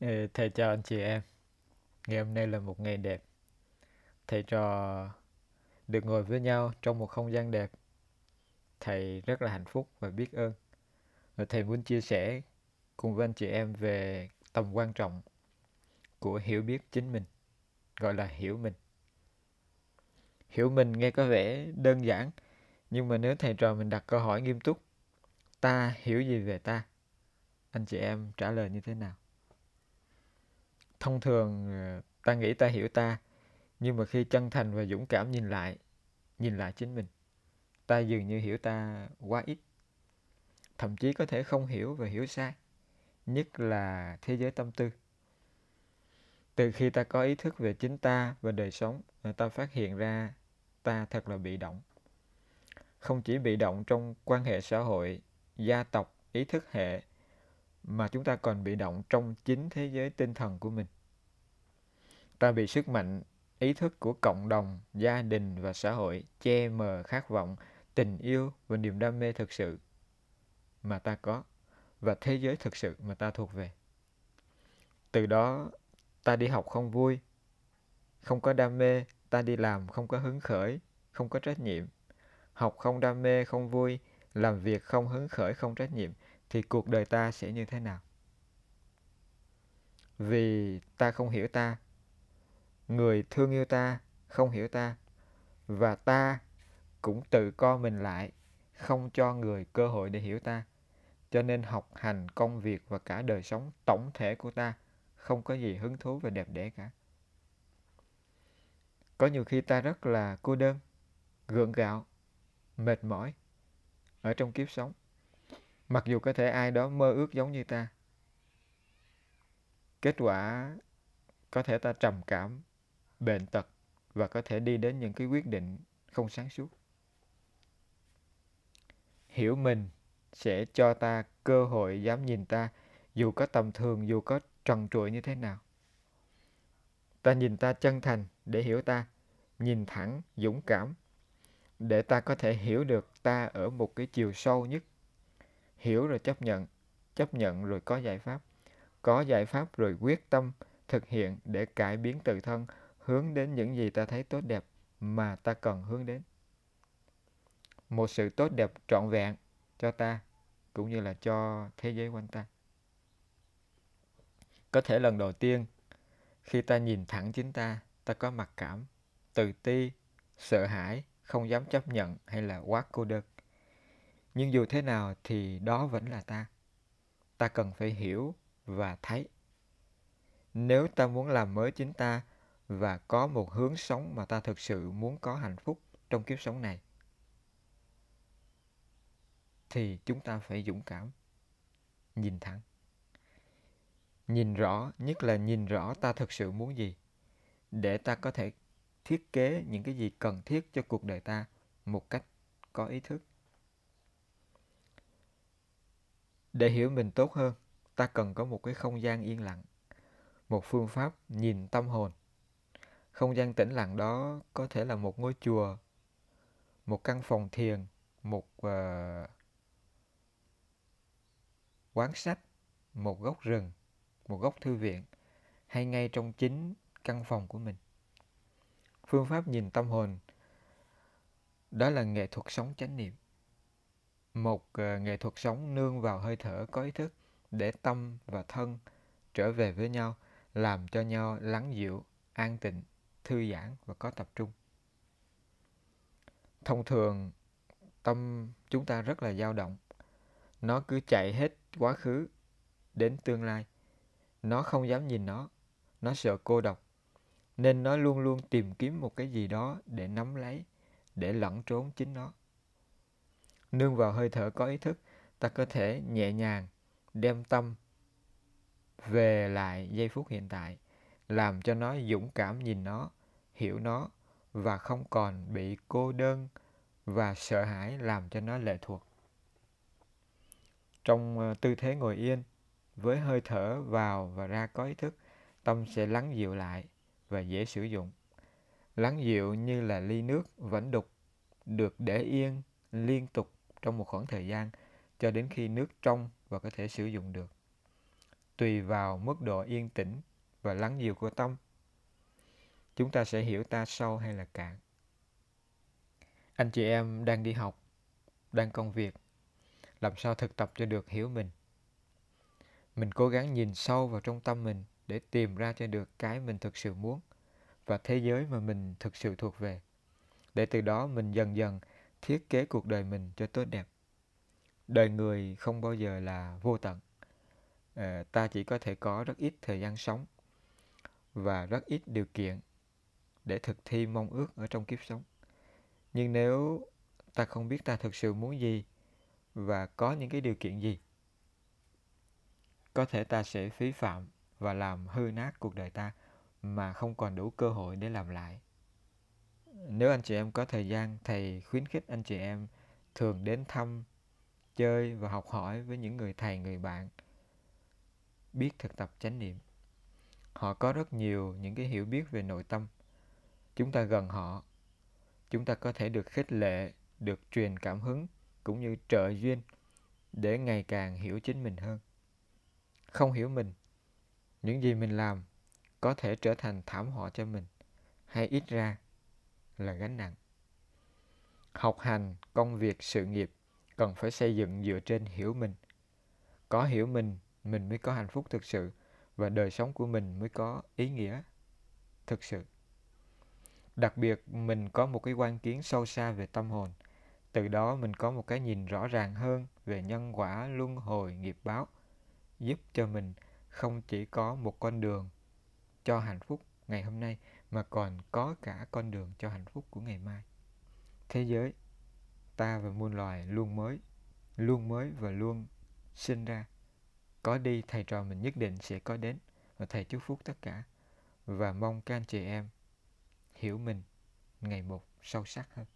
Ừ, thầy chào anh chị em. Ngày hôm nay là một ngày đẹp. Thầy trò được ngồi với nhau trong một không gian đẹp. Thầy rất là hạnh phúc và biết ơn. Và thầy muốn chia sẻ cùng với anh chị em về tầm quan trọng của hiểu biết chính mình, gọi là hiểu mình. Hiểu mình nghe có vẻ đơn giản, nhưng mà nếu thầy trò mình đặt câu hỏi nghiêm túc, ta hiểu gì về ta? Anh chị em trả lời như thế nào? Thông thường ờ, ta nghĩ ta hiểu ta, nhưng mà khi chân thành và dũng cảm nhìn lại, nhìn lại chính mình, ta dường như hiểu ta quá ít. Thậm chí có thể không hiểu và hiểu sai, nhất là thế giới tâm tư. Từ khi ta có ý thức về chính ta và đời sống, ờ, ta phát hiện ra ta thật là bị động. Không chỉ bị động trong quan hệ xã hội, gia tộc, ý thức hệ, mà chúng ta còn bị động trong chính thế giới tinh thần của mình. Ta bị sức mạnh, ý thức của cộng đồng, gia đình và xã hội che mờ khát vọng, tình yêu và niềm đam mê thực sự mà ta có và thế giới thực sự mà ta thuộc về. Từ đó ta đi học không vui, không có đam mê, ta đi làm không có hứng khởi, không có trách nhiệm. Học không đam mê, không vui, làm việc không hứng khởi, không trách nhiệm thì cuộc đời ta sẽ như thế nào? Vì ta không hiểu ta, người thương yêu ta không hiểu ta và ta cũng tự co mình lại, không cho người cơ hội để hiểu ta. Cho nên học hành, công việc và cả đời sống tổng thể của ta không có gì hứng thú và đẹp đẽ cả. Có nhiều khi ta rất là cô đơn, gượng gạo, mệt mỏi ở trong kiếp sống. Mặc dù có thể ai đó mơ ước giống như ta. Kết quả có thể ta trầm cảm, bệnh tật và có thể đi đến những cái quyết định không sáng suốt. Hiểu mình sẽ cho ta cơ hội dám nhìn ta dù có tầm thường, dù có trần trụi như thế nào. Ta nhìn ta chân thành để hiểu ta, nhìn thẳng, dũng cảm để ta có thể hiểu được ta ở một cái chiều sâu nhất. Hiểu rồi chấp nhận, chấp nhận rồi có giải pháp, có giải pháp rồi quyết tâm thực hiện để cải biến tự thân hướng đến những gì ta thấy tốt đẹp mà ta cần hướng đến. Một sự tốt đẹp trọn vẹn cho ta cũng như là cho thế giới quanh ta. Có thể lần đầu tiên khi ta nhìn thẳng chính ta, ta có mặc cảm, tự ti, sợ hãi, không dám chấp nhận hay là quá cô đơn. Nhưng dù thế nào thì đó vẫn là ta. Ta cần phải hiểu và thấy. Nếu ta muốn làm mới chính ta và có một hướng sống mà ta thực sự muốn có hạnh phúc trong kiếp sống này, thì chúng ta phải dũng cảm, nhìn thẳng nhìn rõ, nhất là nhìn rõ ta thực sự muốn gì, để ta có thể thiết kế những cái gì cần thiết cho cuộc đời ta một cách có ý thức để hiểu mình tốt hơn ta cần có một cái không gian yên lặng một phương pháp nhìn tâm hồn. Không gian tĩnh lặng đó có thể là một ngôi chùa một căn phòng thiền một uh, quán sách một góc rừng một góc thư viện hay ngay trong chính căn phòng của mình. Phương pháp nhìn tâm hồn đó là nghệ thuật sống chánh niệm một ờ, nghệ thuật sống nương vào hơi thở có ý thức để tâm và thân trở về với nhau, làm cho nhau lắng dịu, an tịnh, thư giãn và có tập trung. Thông thường, tâm chúng ta rất là dao động. Nó cứ chạy hết quá khứ đến tương lai. Nó không dám nhìn nó nó sợ cô độc, nên nó luôn luôn tìm kiếm một cái gì đó để nắm lấy, để lẩn trốn chính nó nương vào hơi thở có ý thức, ta có thể nhẹ nhàng đem tâm về lại giây phút hiện tại, làm cho nó dũng cảm nhìn nó, hiểu nó và không còn bị cô đơn và sợ hãi làm cho nó lệ thuộc. Trong ờ, tư thế ngồi yên, với hơi thở vào và ra có ý thức, tâm sẽ lắng dịu lại và dễ sử dụng. Lắng dịu như là ly nước vẫn đục, được để yên liên tục trong một khoảng thời gian cho đến khi nước trong và có thể sử dụng được. Tùy vào mức độ yên tĩnh và lắng dịu của tâm, chúng ta sẽ hiểu ta sâu hay là cạn. Anh chị em đang đi học, đang công việc, làm sao thực tập cho được hiểu mình? Mình cố gắng nhìn sâu vào trong tâm mình để tìm ra cho được cái mình thực sự muốn và thế giới mà mình thực sự thuộc về. Để từ đó mình dần dần thiết kế cuộc đời mình cho tốt đẹp. Đời người không bao giờ là vô tận. À, ta chỉ có thể có rất ít thời gian sống và rất ít điều kiện để thực thi mong ước ở trong kiếp sống. Nhưng nếu ta không biết ta thực sự muốn gì và có những cái điều kiện gì có thể ta sẽ phí phạm và làm hư nát cuộc đời ta mà không còn đủ cơ hội để làm lại nếu anh chị em có thời gian, thầy khuyến khích anh chị em thường đến thăm, chơi và học hỏi với những người thầy, người bạn. Biết thực tập chánh niệm. Họ có rất nhiều những cái hiểu biết về nội tâm. Chúng ta gần họ. Chúng ta có thể được khích lệ, được truyền cảm hứng, cũng như trợ duyên để ngày càng hiểu chính mình hơn. Không hiểu mình, những gì mình làm có thể trở thành thảm họa cho mình, hay ít ra là gánh nặng. Học hành, công việc, sự nghiệp cần phải xây dựng dựa trên hiểu mình. Có hiểu mình mình mới có hạnh phúc thực sự và đời sống của mình mới có ý nghĩa thực sự. Đặc biệt, mình có một cái quan kiến sâu xa về tâm hồn. Từ đó, mình có một cái nhìn rõ ràng hơn về nhân quả, luân hồi, nghiệp báo, giúp cho mình không chỉ có một con đường cho hạnh phúc ngày hôm nay mà còn có cả con đường cho hạnh phúc của ngày mai. Thế giới, ta và muôn loài luôn mới luôn mới và luôn sinh ra. Có đi, thầy trò mình nhất định sẽ có đến và thầy chúc phúc tất cả. Và mong các anh chị em hiểu mình ngày một sâu sắc hơn.